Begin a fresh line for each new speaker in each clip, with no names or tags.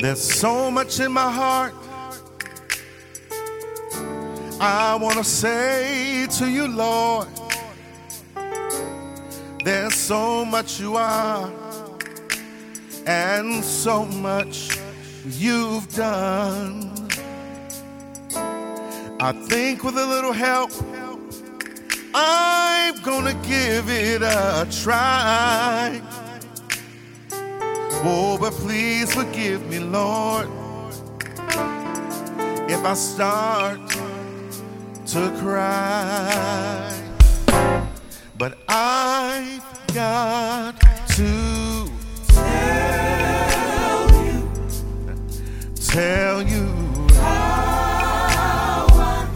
There's so much in my heart I want to say to you, Lord. There's so much you are and so much you've done. I think with a little help, I'm gonna give it a try. Oh, but please forgive me, Lord, if I start to cry. But I've got to tell you, tell you how I,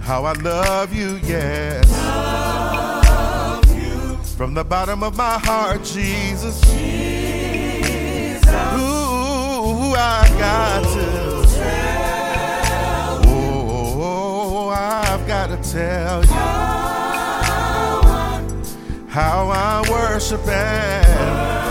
how I love you, yes.
Love you.
From the bottom of my heart, Jesus.
Jesus.
I got to. I've got to tell how I worship and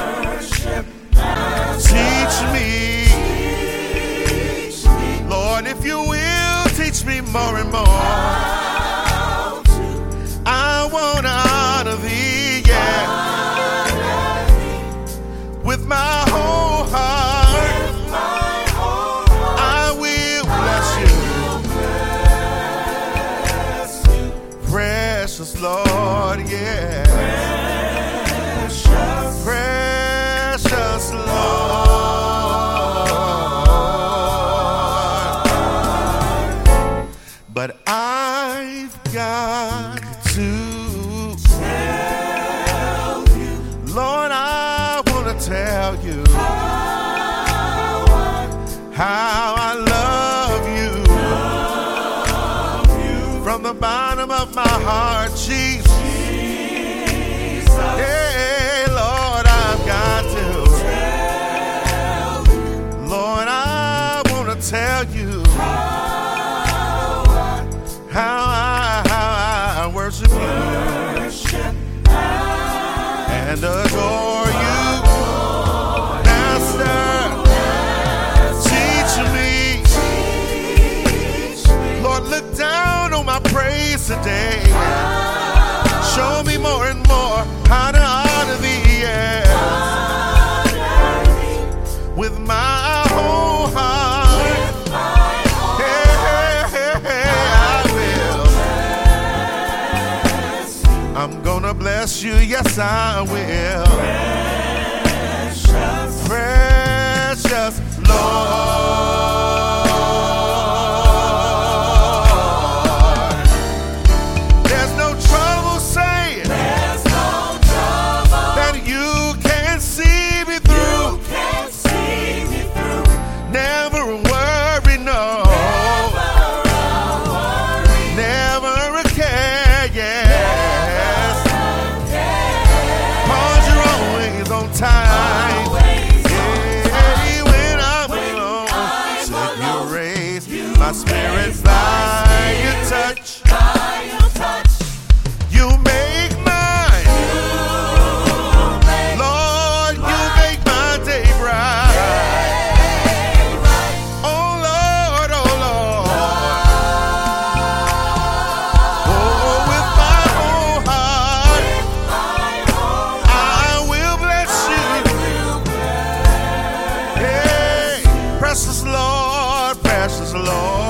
I will. Lost.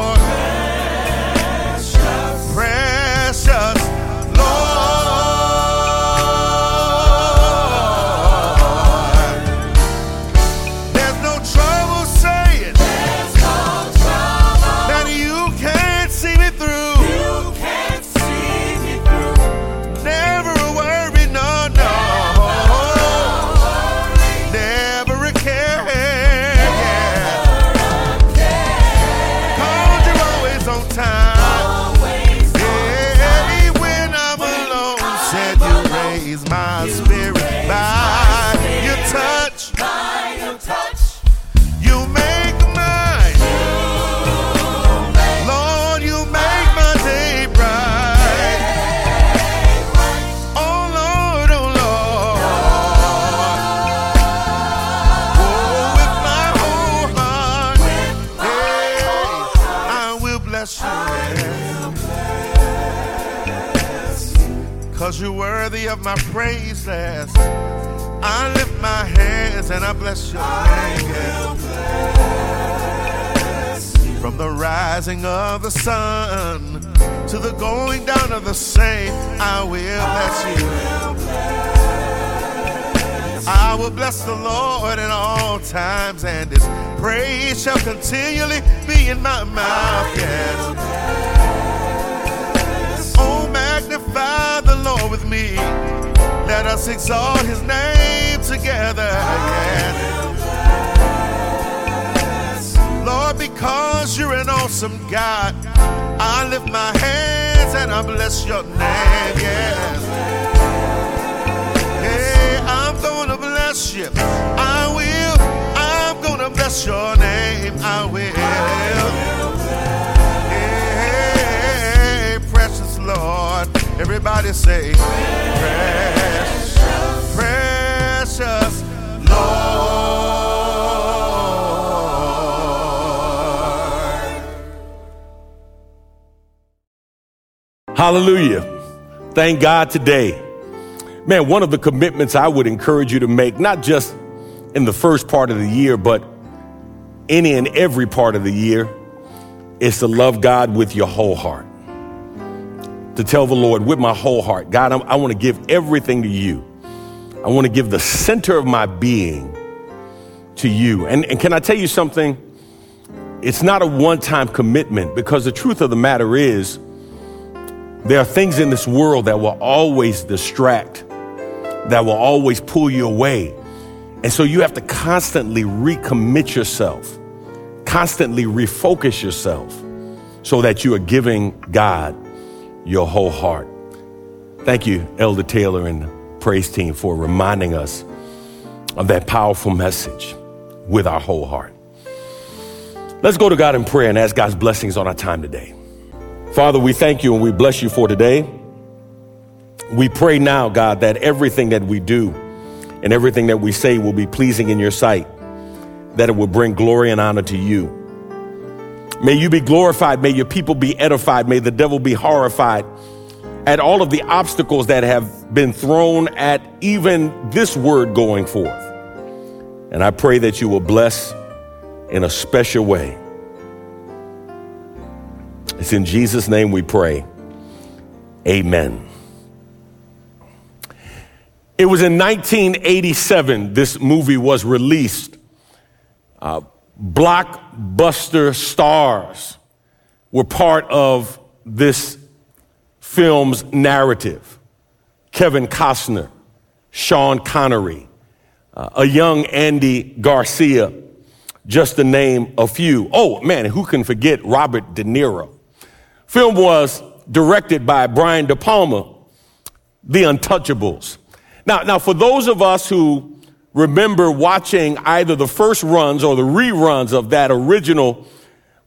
The rising of the sun to the going down of the same, I will bless you. I will bless the Lord at all times, and his praise shall continually be in my mouth. Yes. Oh, magnify the Lord with me. Let us exalt his name together. Yes. Because you're an awesome God, I lift my hands and I bless your name. Yes. Hey, I'm gonna bless you. I will. I'm gonna bless your name. I will. Hey, precious Lord. Everybody say, precious, precious
Hallelujah. Thank God today. Man, one of the commitments I would encourage you to make, not just in the first part of the year, but any and every part of the year, is to love God with your whole heart. To tell the Lord with my whole heart, God, I'm, i want to give everything to you. I want to give the center of my being to you. And, and can I tell you something? It's not a one time commitment because the truth of the matter is, there are things in this world that will always distract, that will always pull you away. And so you have to constantly recommit yourself, constantly refocus yourself so that you are giving God your whole heart. Thank you, Elder Taylor and praise team, for reminding us of that powerful message with our whole heart. Let's go to God in prayer and ask God's blessings on our time today. Father, we thank you and we bless you for today. We pray now, God, that everything that we do and everything that we say will be pleasing in your sight, that it will bring glory and honor to you. May you be glorified. May your people be edified. May the devil be horrified at all of the obstacles that have been thrown at even this word going forth. And I pray that you will bless in a special way. It's in Jesus' name we pray. Amen. It was in 1987 this movie was released. Uh, blockbuster stars were part of this film's narrative. Kevin Costner, Sean Connery, uh, a young Andy Garcia, just to name a few. Oh man, who can forget Robert De Niro? Film was directed by Brian De Palma, The Untouchables. Now, now for those of us who remember watching either the first runs or the reruns of that original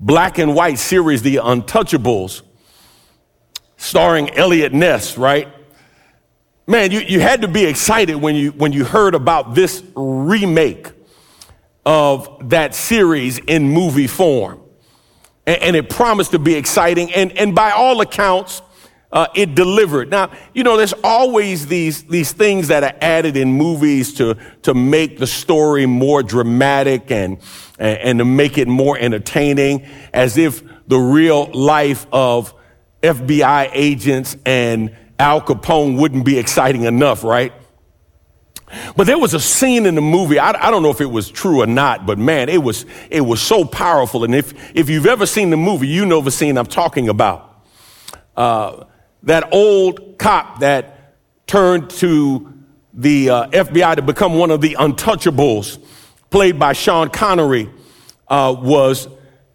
black and white series, The Untouchables, starring Eliot Ness, right? Man, you, you had to be excited when you, when you heard about this remake of that series in movie form. And, and it promised to be exciting. And, and by all accounts, uh, it delivered. Now, you know, there's always these, these things that are added in movies to, to make the story more dramatic and, and, and to make it more entertaining, as if the real life of FBI agents and Al Capone wouldn't be exciting enough, right? But there was a scene in the movie. I, I, don't know if it was true or not, but man, it was it was so powerful. And if if you've ever seen the movie, you know the scene I'm talking about. Uh, that old cop that turned to the uh, FBI to become one of the untouchables, played by Sean Connery, uh, was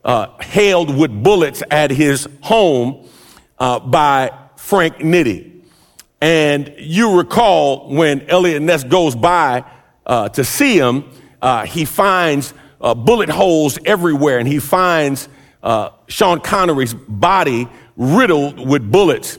uh, hailed with bullets at his home uh, by Frank Nitti. And you recall when Eliot Ness goes by uh, to see him, uh, he finds uh, bullet holes everywhere, and he finds uh, Sean Connery's body riddled with bullets,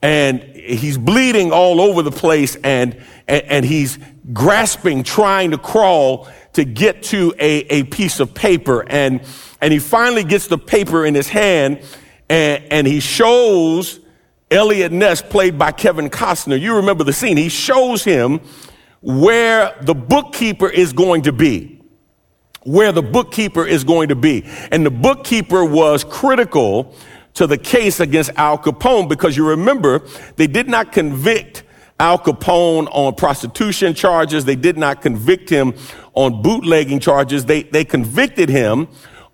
and he's bleeding all over the place, and and, and he's grasping, trying to crawl to get to a, a piece of paper, and and he finally gets the paper in his hand, and, and he shows Eliot Ness, played by Kevin Costner, you remember the scene. He shows him where the bookkeeper is going to be. Where the bookkeeper is going to be. And the bookkeeper was critical to the case against Al Capone because you remember they did not convict Al Capone on prostitution charges. They did not convict him on bootlegging charges. They, they convicted him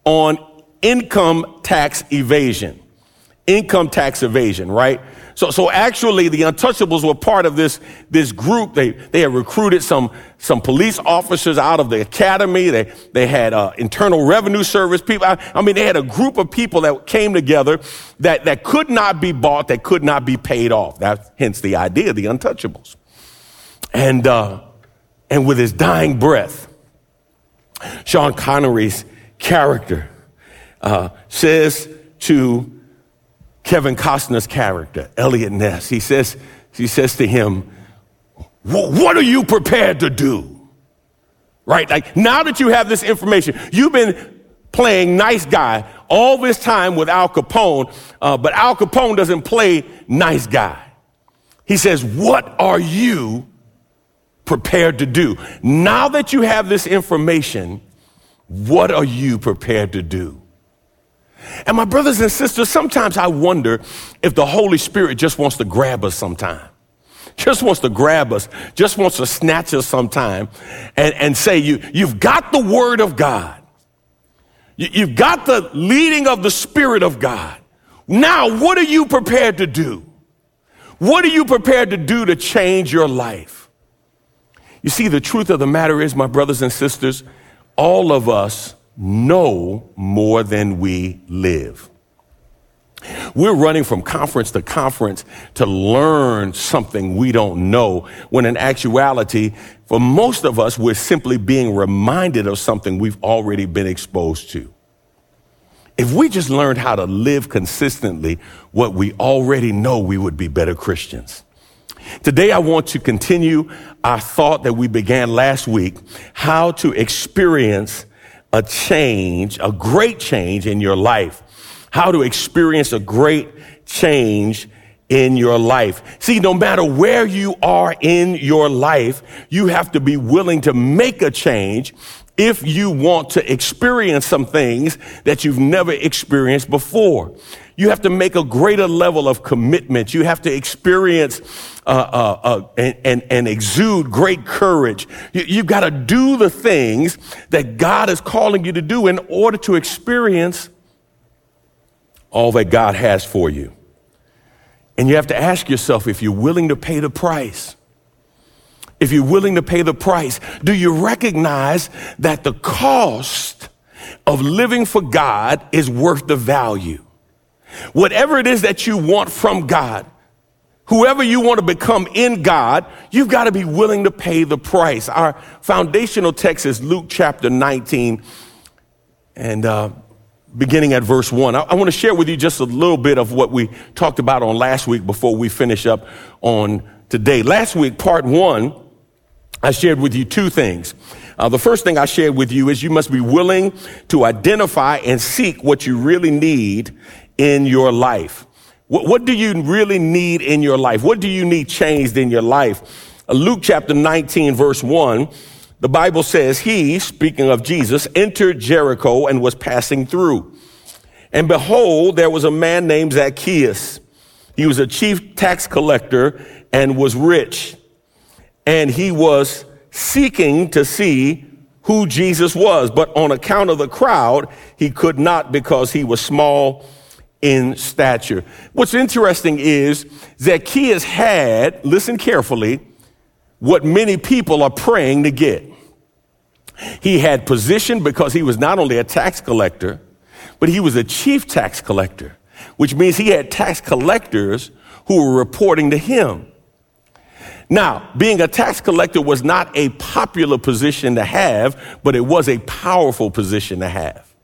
on income tax evasion. Income tax evasion, right? So, so actually the untouchables were part of this, this group. They, they had recruited some, some police officers out of the academy. They, they had uh, internal revenue service people. I, I mean, they had a group of people that came together that, that could not be bought, that could not be paid off. That's hence the idea, the untouchables. And, uh, and with his dying breath, Sean Connery's character uh, says to Kevin Costner's character, Eliot Ness. He says, he says to him, What are you prepared to do? Right? Like now that you have this information, you've been playing nice guy all this time with Al Capone, uh, but Al Capone doesn't play nice guy. He says, What are you prepared to do? Now that you have this information, what are you prepared to do? And my brothers and sisters, sometimes I wonder if the Holy Spirit just wants to grab us sometime. Just wants to grab us, just wants to snatch us sometime and, and say, you, You've got the Word of God. You, you've got the leading of the Spirit of God. Now, what are you prepared to do? What are you prepared to do to change your life? You see, the truth of the matter is, my brothers and sisters, all of us know more than we live. We're running from conference to conference to learn something we don't know, when in actuality, for most of us, we're simply being reminded of something we've already been exposed to. If we just learned how to live consistently what we already know, we would be better Christians. Today, I want to continue our thought that we began last week, how to experience a change, a great change in your life. How to experience a great change in your life. See, no matter where you are in your life, you have to be willing to make a change if you want to experience some things that you've never experienced before. You have to make a greater level of commitment. You have to experience uh, uh, uh, and, and, and, exude great courage. You, you've got to do the things that God is calling you to do in order to experience all that God has for you. And you have to ask yourself if you're willing to pay the price. If you're willing to pay the price, do you recognize that the cost of living for God is worth the value? Whatever it is that you want from God, whoever you want to become in God, you've got to be willing to pay the price. Our foundational text is Luke chapter 19 and uh, beginning at verse 1. I, I want to share with you just a little bit of what we talked about on last week before we finish up on today. Last week, part one, I shared with you two things. Uh, the first thing I shared with you is you must be willing to identify and seek what you really need in your life. What, what do you really need in your life? What do you need changed in your life? Uh, Luke chapter 19, verse 1, the Bible says, He, speaking of Jesus, entered Jericho and was passing through. And behold, there was a man named Zacchaeus. He was a chief tax collector and was rich. And he was seeking to see who Jesus was. But on account of the crowd, he could not because he was small in stature. What's interesting is Zacchaeus had, listen carefully, what many people are praying to get. He had position because he was not only a tax collector, but he was a chief tax collector, which means he had tax collectors who were reporting to him. Now, being a tax collector was not a popular position to have, but it was a powerful position to have.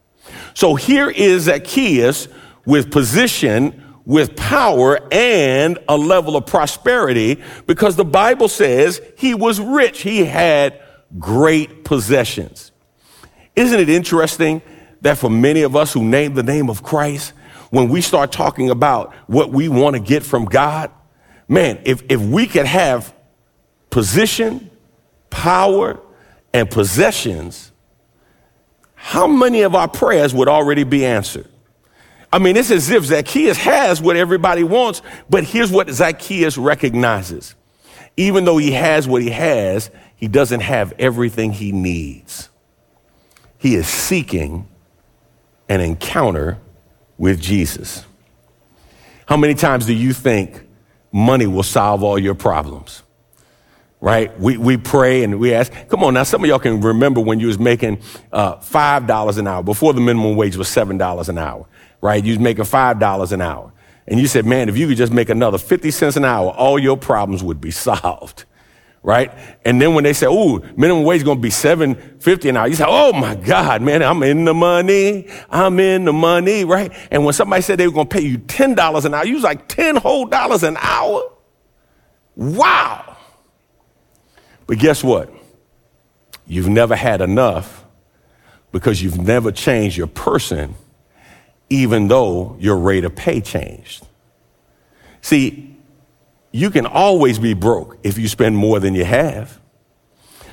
So here is Zacchaeus with position, with power, and a level of prosperity because the Bible says he was rich. He had great possessions. Isn't it interesting that for many of us who name the name of Christ, when we start talking about what we want to get from God, man, if, if we could have position, power, and possessions, how many of our prayers would already be answered? I mean, it's as if Zacchaeus has what everybody wants, but here's what Zacchaeus recognizes. Even though he has what he has, he doesn't have everything he needs. He is seeking an encounter with Jesus. How many times do you think money will solve all your problems? Right? We, we pray and we ask. Come on now, some of y'all can remember when you was making uh, $5 an hour, before the minimum wage was $7 an hour, right? You was making $5 an hour. And you said, man, if you could just make another 50 cents an hour, all your problems would be solved right? And then when they say, "Oh, minimum wage is going to be seven fifty an hour," you say, "Oh my God, man, I'm in the money. I'm in the money," right? And when somebody said they were going to pay you ten dollars an hour, you was like ten whole dollars an hour. Wow! But guess what? You've never had enough because you've never changed your person, even though your rate of pay changed. See, you can always be broke if you spend more than you have.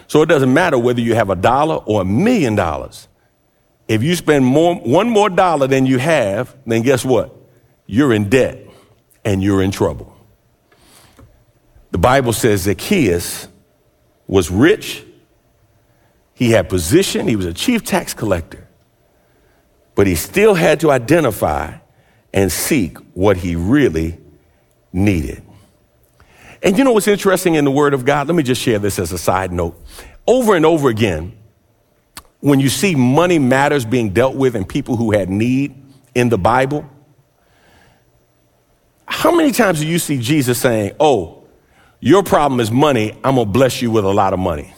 So it doesn't matter whether you have a dollar or a million dollars. If you spend more, one more dollar than you have, then guess what? You're in debt and you're in trouble. The Bible says Zacchaeus was rich. He had position. He was a chief tax collector. But he still had to identify and seek what he really needed. And you know what's interesting in the Word of God? Let me just share this as a side note. Over and over again, when you see money matters being dealt with and people who had need in the Bible, how many times do you see Jesus saying, Oh, your problem is money, I'm gonna bless you with a lot of money?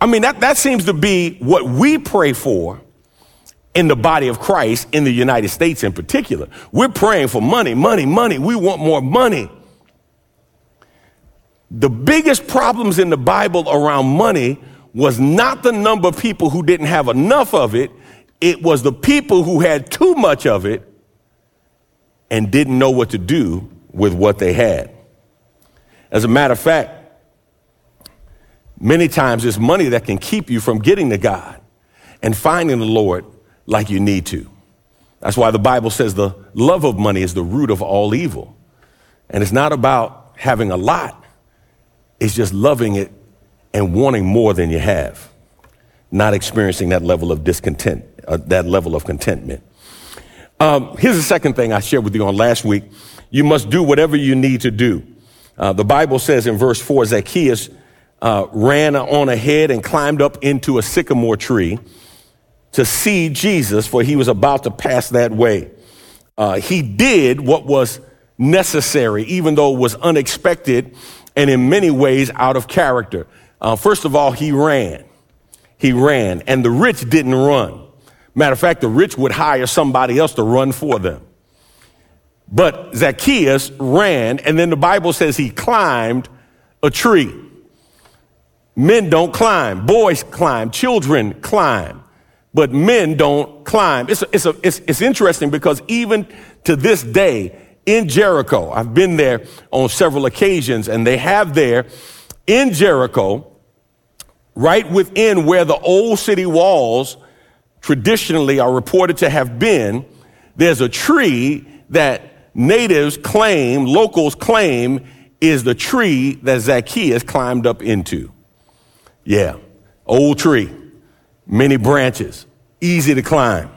I mean, that, that seems to be what we pray for in the body of Christ in the United States in particular. We're praying for money, money, money. We want more money. The biggest problems in the Bible around money was not the number of people who didn't have enough of it, it was the people who had too much of it and didn't know what to do with what they had. As a matter of fact, many times it's money that can keep you from getting to God and finding the Lord like you need to. That's why the Bible says the love of money is the root of all evil. And it's not about having a lot, it's just loving it and wanting more than you have, not experiencing that level of discontent, uh, that level of contentment. Um, here's the second thing I shared with you on last week. You must do whatever you need to do. Uh, the Bible says in verse 4 Zacchaeus uh, ran on ahead and climbed up into a sycamore tree to see Jesus, for he was about to pass that way. Uh, he did what was necessary, even though it was unexpected and in many ways out of character. Uh, first of all, he ran. He ran, and the rich didn't run. Matter of fact, the rich would hire somebody else to run for them. But Zacchaeus ran, and then the Bible says he climbed a tree. Men don't climb, boys climb, children climb, but men don't climb. It's, it's, a, it's, it's interesting because even to this day, in Jericho. I've been there on several occasions, and they have there in Jericho, right within where the old city walls traditionally are reported to have been, there's a tree that natives claim, locals claim, is the tree that Zacchaeus climbed up into. Yeah, old tree, many branches, easy to climb.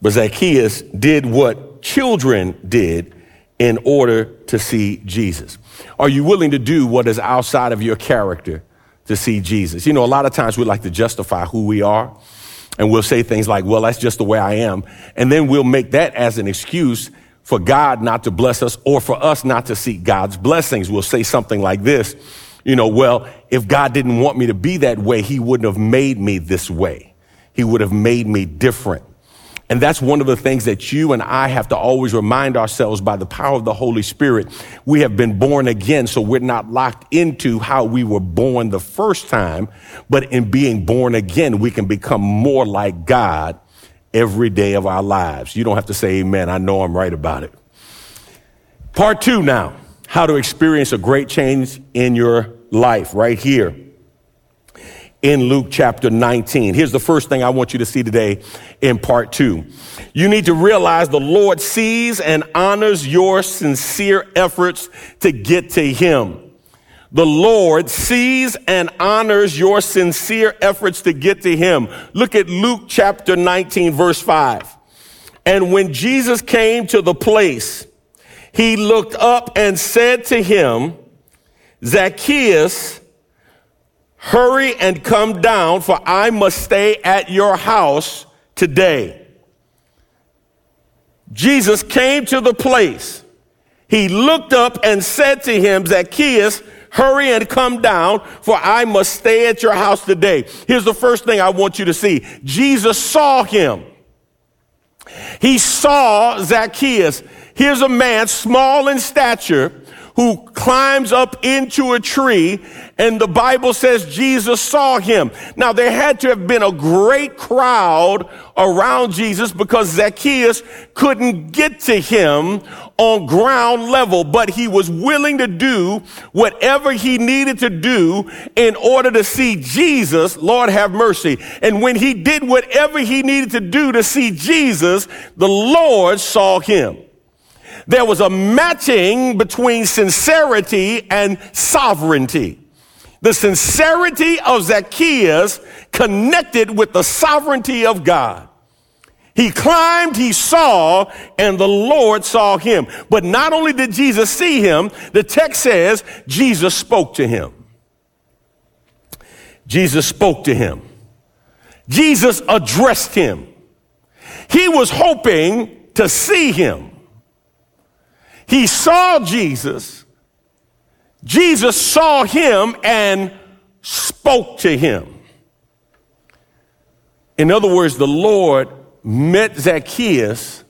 But Zacchaeus did what children did in order to see Jesus? Are you willing to do what is outside of your character to see Jesus? You know, a lot of times we like to justify who we are and we'll say things like, well, that's just the way I am. And then we'll make that as an excuse for God not to bless us or for us not to seek God's blessings. We'll say something like this, you know, well, if God didn't want me to be that way, he wouldn't have made me this way. He would have made me different. And that's one of the things that you and I have to always remind ourselves by the power of the Holy Spirit. We have been born again, so we're not locked into how we were born the first time, but in being born again, we can become more like God every day of our lives. You don't have to say amen. I know I'm right about it. Part two now how to experience a great change in your life, right here in Luke chapter 19. Here's the first thing I want you to see today in part two. You need to realize the Lord sees and honors your sincere efforts to get to Him. The Lord sees and honors your sincere efforts to get to Him. Look at Luke chapter 19, verse 5. And when Jesus came to the place, he looked up and said to him, Zacchaeus, hurry and come down, for I must stay at your house today. Jesus came to the place. He looked up and said to him, Zacchaeus, hurry and come down, for I must stay at your house today. Here's the first thing I want you to see. Jesus saw him. He saw Zacchaeus. Here's a man, small in stature, who climbs up into a tree, and the Bible says Jesus saw him. Now, there had to have been a great crowd around Jesus because Zacchaeus couldn't get to him on ground level, but he was willing to do whatever he needed to do in order to see Jesus, Lord have mercy. And when he did whatever he needed to do to see Jesus, the Lord saw him. There was a matching between sincerity and sovereignty. The sincerity of Zacchaeus connected with the sovereignty of God. He climbed, he saw, and the Lord saw him. But not only did Jesus see him, the text says Jesus spoke to him. Jesus spoke to him. Jesus addressed him. He was hoping to see him. He saw Jesus. Jesus saw him and spoke to him. In other words, the Lord met Zacchaeus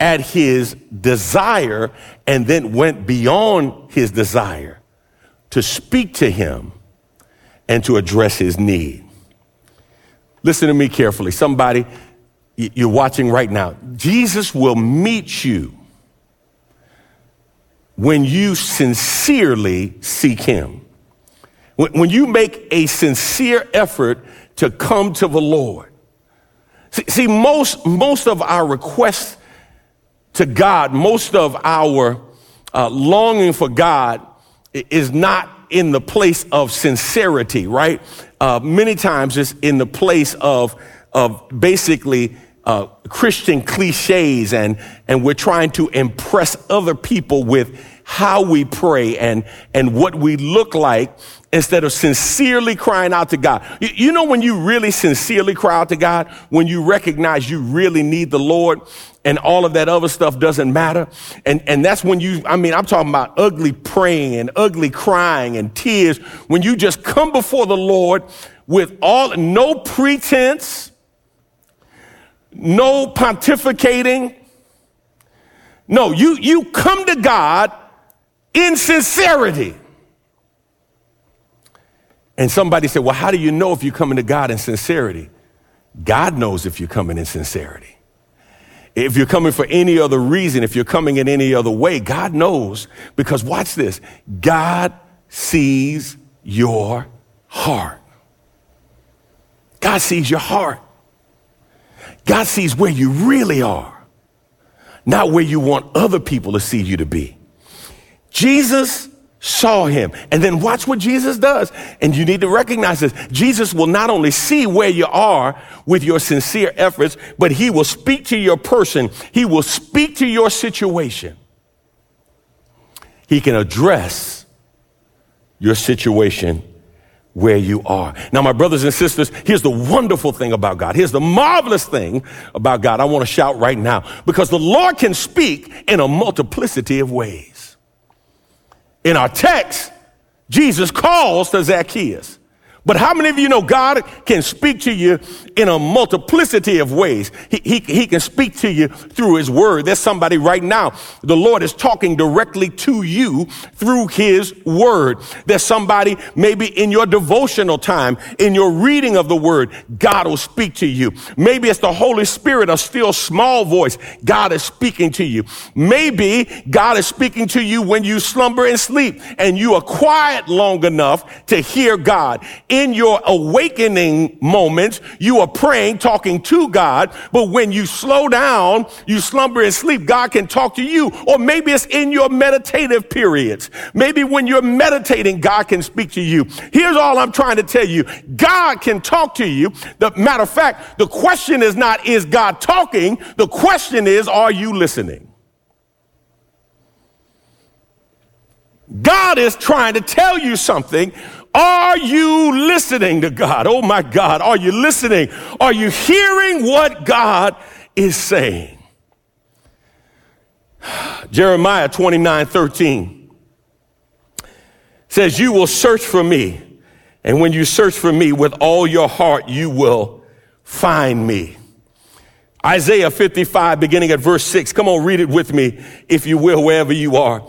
at his desire and then went beyond his desire to speak to him and to address his need. Listen to me carefully. Somebody, you're watching right now. Jesus will meet you when you sincerely seek Him. When you make a sincere effort to come to the Lord. See, most, most of our requests to God, most of our uh, longing for God is not in the place of sincerity, right? Uh, many times it's in the place of, of basically uh, Christian cliches and, and we're trying to impress other people with how we pray and, and what we look like instead of sincerely crying out to God. You, you, know, when you really sincerely cry out to God, when you recognize you really need the Lord and all of that other stuff doesn't matter. And, and that's when you, I mean, I'm talking about ugly praying and ugly crying and tears. When you just come before the Lord with all, no pretense, no pontificating. No, you, you come to God in sincerity. And somebody said, Well, how do you know if you're coming to God in sincerity? God knows if you're coming in sincerity. If you're coming for any other reason, if you're coming in any other way, God knows. Because watch this God sees your heart. God sees your heart. God sees where you really are, not where you want other people to see you to be. Jesus saw him. And then watch what Jesus does. And you need to recognize this. Jesus will not only see where you are with your sincere efforts, but he will speak to your person. He will speak to your situation. He can address your situation where you are. Now, my brothers and sisters, here's the wonderful thing about God. Here's the marvelous thing about God. I want to shout right now because the Lord can speak in a multiplicity of ways. In our text, Jesus calls to Zacchaeus. But how many of you know God can speak to you in a multiplicity of ways? He, he, he, can speak to you through his word. There's somebody right now. The Lord is talking directly to you through his word. There's somebody maybe in your devotional time, in your reading of the word, God will speak to you. Maybe it's the Holy Spirit, a still small voice. God is speaking to you. Maybe God is speaking to you when you slumber and sleep and you are quiet long enough to hear God your awakening moments, you are praying, talking to God. But when you slow down, you slumber and sleep, God can talk to you. Or maybe it's in your meditative periods. Maybe when you're meditating, God can speak to you. Here's all I'm trying to tell you. God can talk to you. The matter of fact, the question is not, is God talking? The question is, are you listening? God is trying to tell you something are you listening to God? Oh my God, are you listening? Are you hearing what God is saying? Jeremiah 29 13 says, You will search for me, and when you search for me with all your heart, you will find me. Isaiah 55, beginning at verse 6. Come on, read it with me, if you will, wherever you are.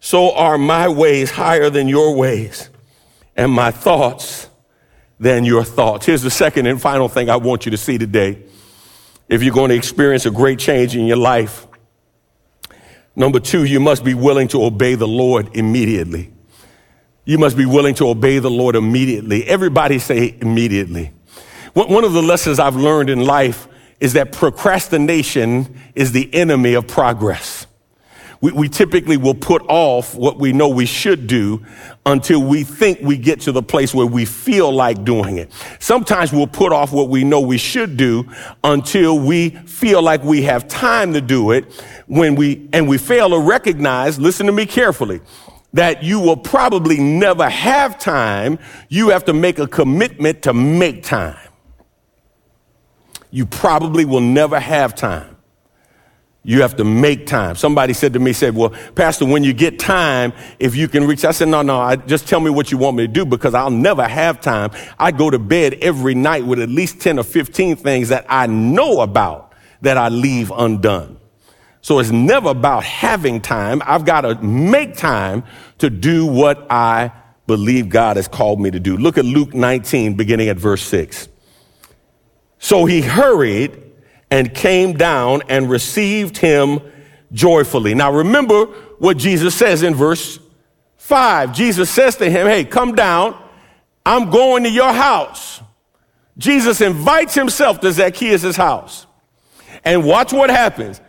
so are my ways higher than your ways, and my thoughts than your thoughts. Here's the second and final thing I want you to see today. If you're going to experience a great change in your life, number two, you must be willing to obey the Lord immediately. You must be willing to obey the Lord immediately. Everybody say immediately. One of the lessons I've learned in life is that procrastination is the enemy of progress we, we typically will put off what we know we should do until we think we get to the place where we feel like doing it. Sometimes we'll put off what we know we should do until we feel like we have time to do it when we, and we fail to recognize, listen to me carefully, that you will probably never have time. You have to make a commitment to make time. You probably will never have time. You have to make time. Somebody said to me, said, well, Pastor, when you get time, if you can reach, I said, no, no, I, just tell me what you want me to do because I'll never have time. I go to bed every night with at least 10 or 15 things that I know about that I leave undone. So it's never about having time. I've got to make time to do what I believe God has called me to do. Look at Luke 19, beginning at verse 6. So he hurried and came down and received him joyfully. Now remember what Jesus says in verse 5. Jesus says to him, Hey, come down. I'm going to your house. Jesus invites himself to Zacchaeus' house. And watch what happens.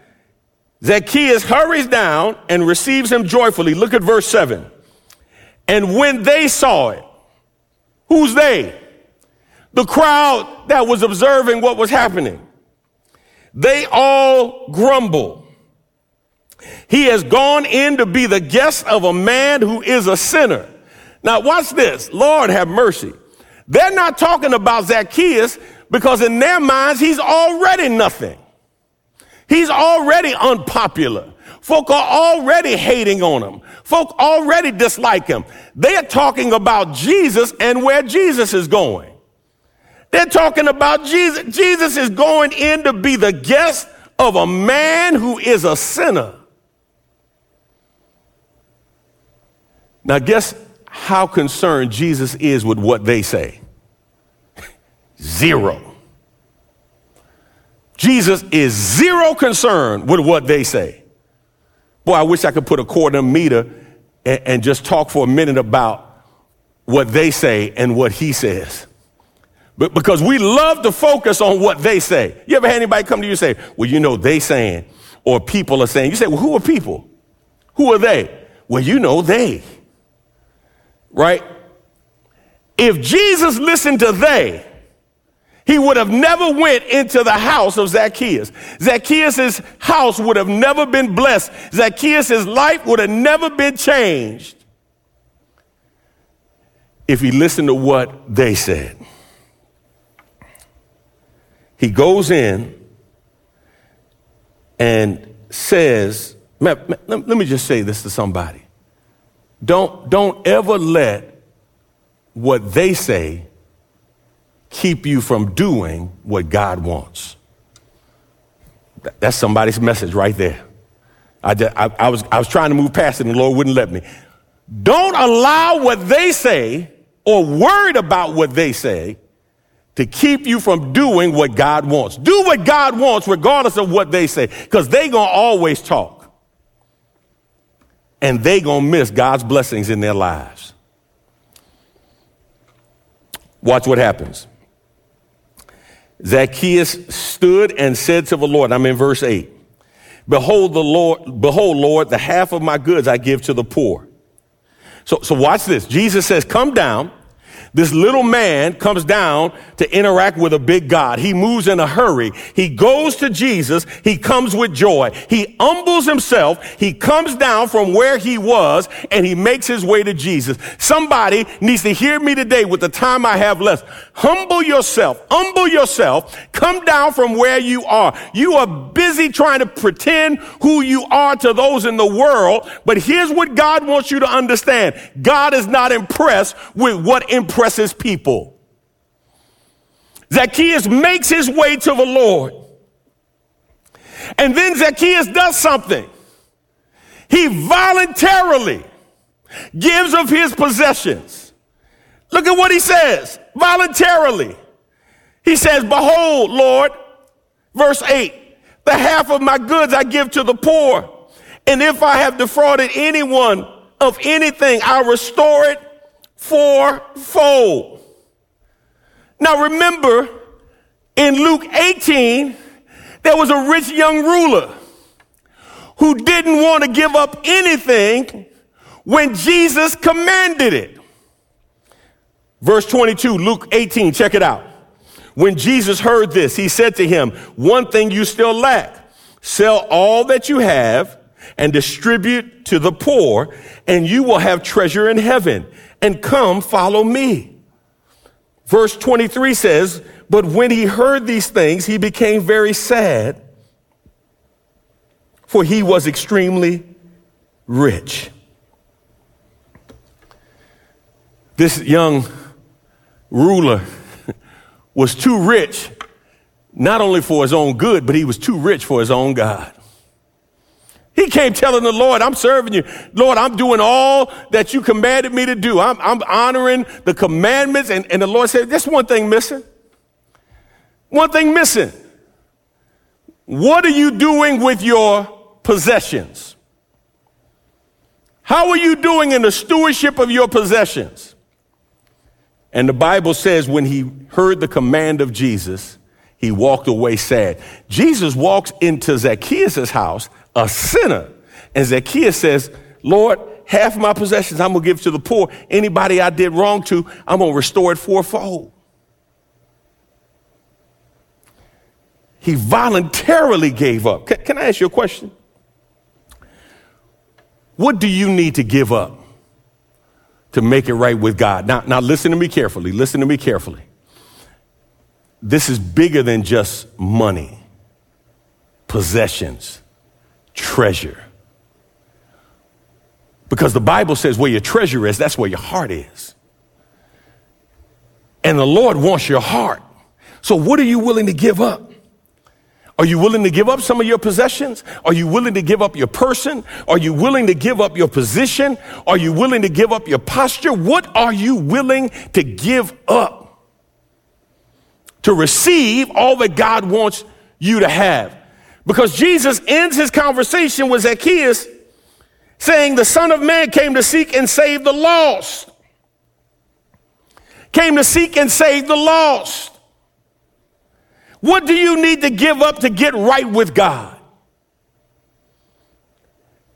Zacchaeus hurries down and receives him joyfully. Look at verse 7. And when they saw it, who's they? The crowd that was observing what was happening. They all grumble. He has gone in to be the guest of a man who is a sinner. Now, watch this. Lord have mercy. They're not talking about Zacchaeus because in their minds, he's already nothing. He's already unpopular. Folk are already hating on him. Folk already dislike him. They're talking about Jesus and where Jesus is going. They're talking about Jesus. Jesus is going in to be the guest of a man who is a sinner. Now, guess how concerned Jesus is with what they say? Zero. Jesus is zero concerned with what they say. Boy, I wish I could put a quarter meter and, and just talk for a minute about what they say and what he says. But because we love to focus on what they say. You ever had anybody come to you and say, well, you know, they saying, or people are saying, you say, well, who are people? Who are they? Well, you know, they. Right? If Jesus listened to they, he would have never went into the house of Zacchaeus. Zacchaeus' house would have never been blessed. Zacchaeus' life would have never been changed if he listened to what they said. He goes in and says, let me just say this to somebody. Don't, don't ever let what they say keep you from doing what God wants. That's somebody's message right there. I, I, I, was, I was trying to move past it and the Lord wouldn't let me. Don't allow what they say or worried about what they say to keep you from doing what God wants. Do what God wants regardless of what they say because they going to always talk. And they going to miss God's blessings in their lives. Watch what happens. Zacchaeus stood and said to the Lord, I'm in verse 8. Behold, the Lord, behold, Lord, the half of my goods I give to the poor. So, so watch this. Jesus says, Come down this little man comes down to interact with a big God. He moves in a hurry. He goes to Jesus. He comes with joy. He humbles himself. He comes down from where he was and he makes his way to Jesus. Somebody needs to hear me today with the time I have left. Humble yourself. Humble yourself. Come down from where you are. You are busy trying to pretend who you are to those in the world. But here's what God wants you to understand. God is not impressed with what impresses impresses people. Zacchaeus makes his way to the Lord. And then Zacchaeus does something. He voluntarily gives of his possessions. Look at what he says voluntarily. He says, Behold, Lord, verse 8, the half of my goods I give to the poor. And if I have defrauded anyone of anything, I'll restore it fourfold. Now remember, in Luke 18, there was a rich young ruler who didn't want to give up anything when Jesus commanded it. Verse 22, Luke 18, check it out. When Jesus heard this, he said to him, One thing you still lack sell all that you have and distribute to the poor, and you will have treasure in heaven and come follow me. Verse 23 says, But when he heard these things, he became very sad, for he was extremely rich. This young ruler was too rich, not only for his own good, but he was too rich for his own God. He came telling the Lord, I'm serving you. Lord, I'm doing all that you commanded me to do. I'm, I'm honoring the commandments. And, and the Lord said, There's one thing missing. One thing missing. What are you doing with your possessions? How are you doing in the stewardship of your possessions? And the Bible says when he heard the command of Jesus, he walked away sad. Jesus walks into Zacchaeus' house a sinner. And Zacchaeus says, Lord, half my possessions I'm going to give to the poor. Anybody I did wrong to, I'm going to restore it fourfold. He voluntarily gave up. Can, can I ask you a question? What do you need to give up to make it right with God? Now, now listen to me carefully. Listen to me carefully. This is bigger than just money, possessions treasure. Because the Bible says where your treasure is, that's where your heart is. And the Lord wants your heart. So, what are you willing to give up? Are you willing to give up some of your possessions? Are you willing to give up your person? Are you willing to give up your position? Are you willing to give up your posture? What are you willing to give up to receive all that God wants you to have? Because Jesus ends his conversation with Zacchaeus saying, The Son of Man came to seek and save the lost. Came to seek and save the lost. What do you need to give up to get right with God?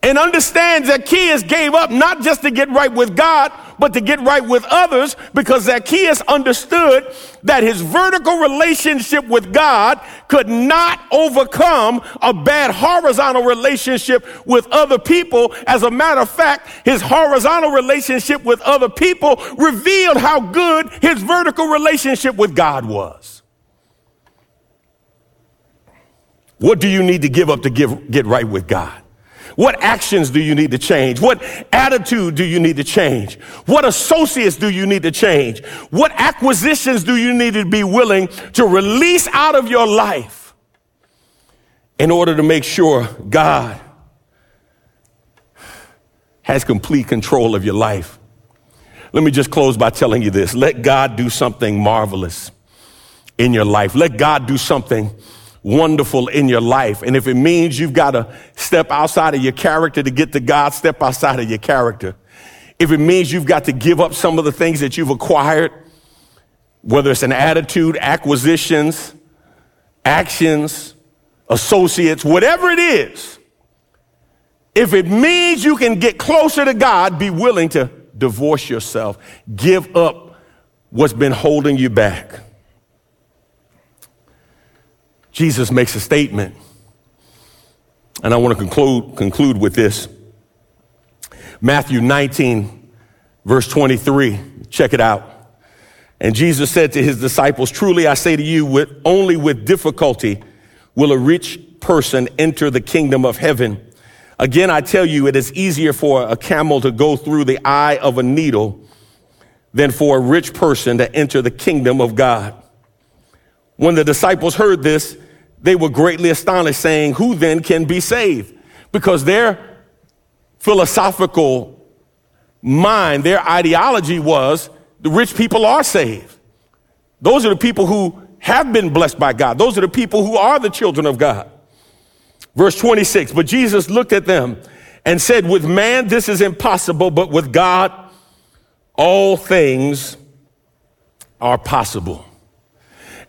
And understand Zacchaeus gave up not just to get right with God, but to get right with others because Zacchaeus understood that his vertical relationship with God could not overcome a bad horizontal relationship with other people. As a matter of fact, his horizontal relationship with other people revealed how good his vertical relationship with God was. What do you need to give up to give, get right with God? What actions do you need to change? What attitude do you need to change? What associates do you need to change? What acquisitions do you need to be willing to release out of your life in order to make sure God has complete control of your life? Let me just close by telling you this. Let God do something marvelous in your life. Let God do something wonderful in your life. And if it means you've got to step outside of your character to get to God, step outside of your character. If it means you've got to give up some of the things that you've acquired, whether it's an attitude, acquisitions, actions, associates, whatever it is, if it means you can get closer to God, be willing to divorce yourself, give up what's been holding you back. Jesus makes a statement. And I want to conclude, conclude with this. Matthew 19, verse 23. Check it out. And Jesus said to his disciples, Truly I say to you, with, only with difficulty will a rich person enter the kingdom of heaven. Again, I tell you, it is easier for a camel to go through the eye of a needle than for a rich person to enter the kingdom of God. When the disciples heard this, they were greatly astonished, saying, Who then can be saved? Because their philosophical mind, their ideology was the rich people are saved. Those are the people who have been blessed by God. Those are the people who are the children of God. Verse 26 But Jesus looked at them and said, With man this is impossible, but with God all things are possible.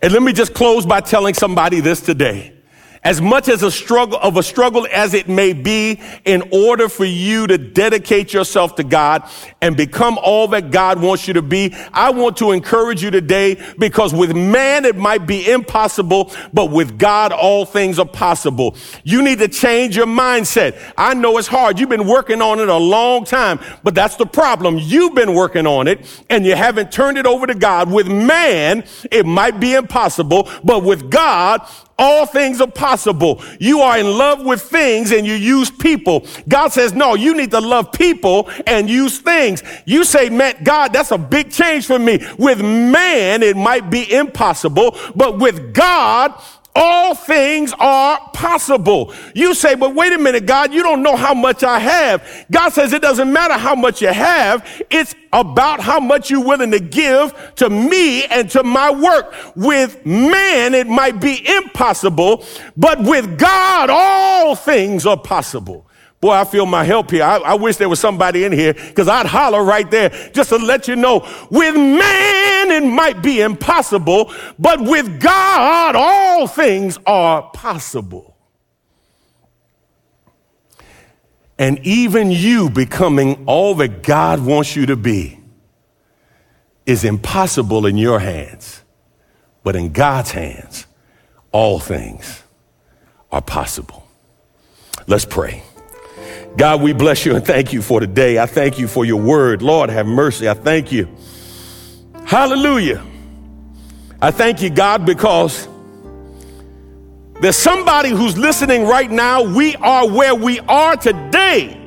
And let me just close by telling somebody this today. As much as a struggle of a struggle as it may be, in order for you to dedicate yourself to God and become all that God wants you to be, I want to encourage you today because with man it might be impossible, but with God all things are possible. You need to change your mindset. I know it's hard. You've been working on it a long time, but that's the problem. You've been working on it and you haven't turned it over to God. With man, it might be impossible, but with God, all things are possible. You are in love with things and you use people. God says, no, you need to love people and use things. You say, man, God, that's a big change for me. With man, it might be impossible, but with God, all things are possible. You say, but wait a minute, God, you don't know how much I have. God says it doesn't matter how much you have. It's about how much you're willing to give to me and to my work. With man, it might be impossible, but with God, all things are possible. Boy, I feel my help here. I, I wish there was somebody in here because I'd holler right there just to let you know with man it might be impossible, but with God all things are possible. And even you becoming all that God wants you to be is impossible in your hands, but in God's hands, all things are possible. Let's pray. God, we bless you and thank you for today. I thank you for your word. Lord, have mercy. I thank you. Hallelujah. I thank you, God, because there's somebody who's listening right now. We are where we are today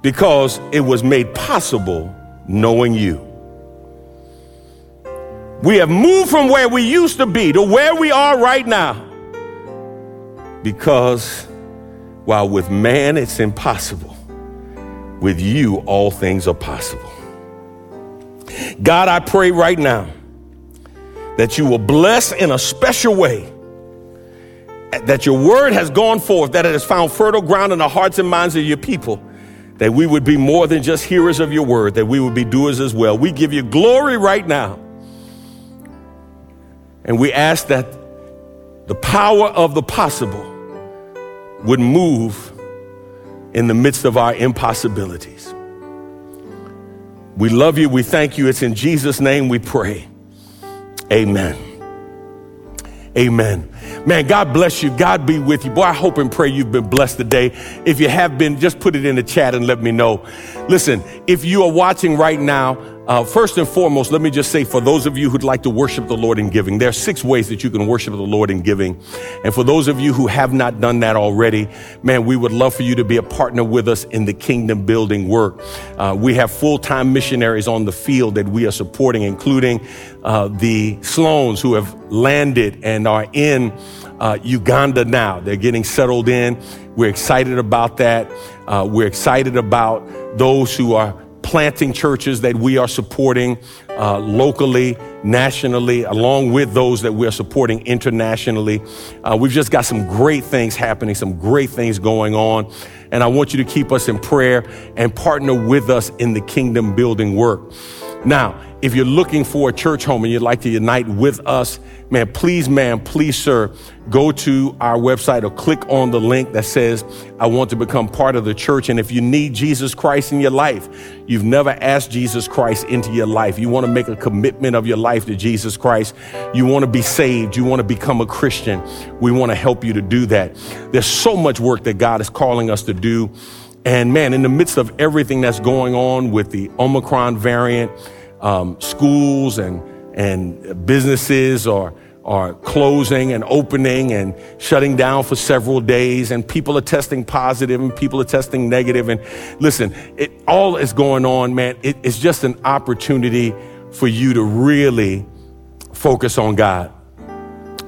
because it was made possible knowing you. We have moved from where we used to be to where we are right now because while with man it's impossible, with you all things are possible. God, I pray right now that you will bless in a special way, that your word has gone forth, that it has found fertile ground in the hearts and minds of your people, that we would be more than just hearers of your word, that we would be doers as well. We give you glory right now. And we ask that the power of the possible would move in the midst of our impossibilities. We love you. We thank you. It's in Jesus' name we pray. Amen. Amen. Man, God bless you. God be with you. Boy, I hope and pray you've been blessed today. If you have been, just put it in the chat and let me know. Listen, if you are watching right now, uh, first and foremost, let me just say for those of you who'd like to worship the Lord in giving, there are six ways that you can worship the Lord in giving. And for those of you who have not done that already, man, we would love for you to be a partner with us in the kingdom building work. Uh, we have full time missionaries on the field that we are supporting, including uh, the Sloans who have landed and are in uh, Uganda now. They're getting settled in. We're excited about that. Uh, we're excited about those who are planting churches that we are supporting uh, locally, nationally, along with those that we're supporting internationally. Uh, we've just got some great things happening, some great things going on. And I want you to keep us in prayer and partner with us in the kingdom building work. Now, if you're looking for a church home and you'd like to unite with us, man, please, ma'am, please, sir, go to our website or click on the link that says, I want to become part of the church. And if you need Jesus Christ in your life, you've never asked Jesus Christ into your life, you want to make a commitment of your life to Jesus Christ, you want to be saved, you want to become a Christian, we want to help you to do that. There's so much work that God is calling us to do. And man, in the midst of everything that's going on with the Omicron variant, um, schools and, and businesses are, are closing and opening and shutting down for several days and people are testing positive and people are testing negative. and listen it all is going on man it, it's just an opportunity for you to really focus on god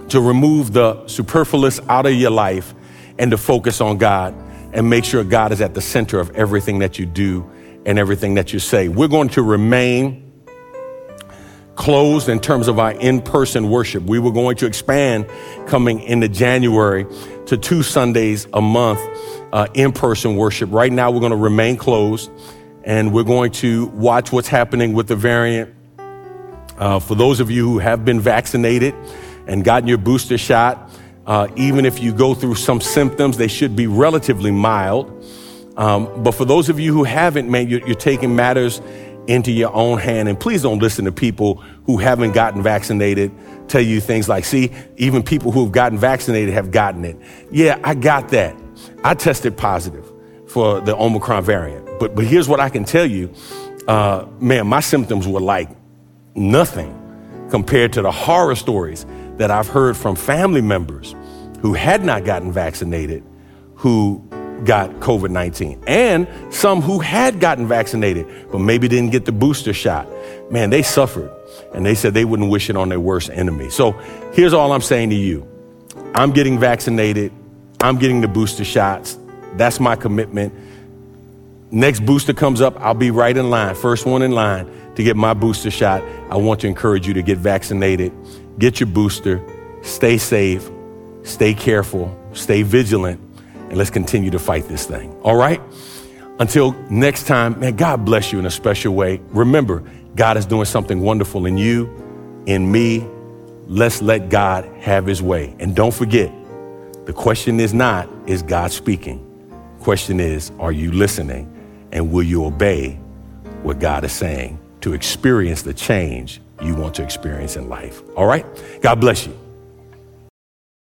to remove the superfluous out of your life and to focus on god and make sure god is at the center of everything that you do and everything that you say we're going to remain closed in terms of our in-person worship. We were going to expand coming into January to two Sundays a month uh, in-person worship. Right now, we're going to remain closed, and we're going to watch what's happening with the variant. Uh, for those of you who have been vaccinated and gotten your booster shot, uh, even if you go through some symptoms, they should be relatively mild. Um, but for those of you who haven't, man, you're, you're taking matters into your own hand. And please don't listen to people who haven't gotten vaccinated tell you things like, see, even people who have gotten vaccinated have gotten it. Yeah, I got that. I tested positive for the Omicron variant. But, but here's what I can tell you. Uh, man, my symptoms were like nothing compared to the horror stories that I've heard from family members who had not gotten vaccinated, who got COVID 19, and some who had gotten vaccinated, but maybe didn't get the booster shot. Man, they suffered, and they said they wouldn't wish it on their worst enemy. So here's all I'm saying to you I'm getting vaccinated, I'm getting the booster shots. That's my commitment. Next booster comes up, I'll be right in line, first one in line to get my booster shot. I want to encourage you to get vaccinated, get your booster, stay safe, stay careful, stay vigilant and let's continue to fight this thing. All right? Until next time, man, God bless you in a special way. Remember, God is doing something wonderful in you, in me. Let's let God have his way. And don't forget, the question is not, is God speaking? Question is, are you listening? And will you obey what God is saying to experience the change you want to experience in life? All right? God bless you.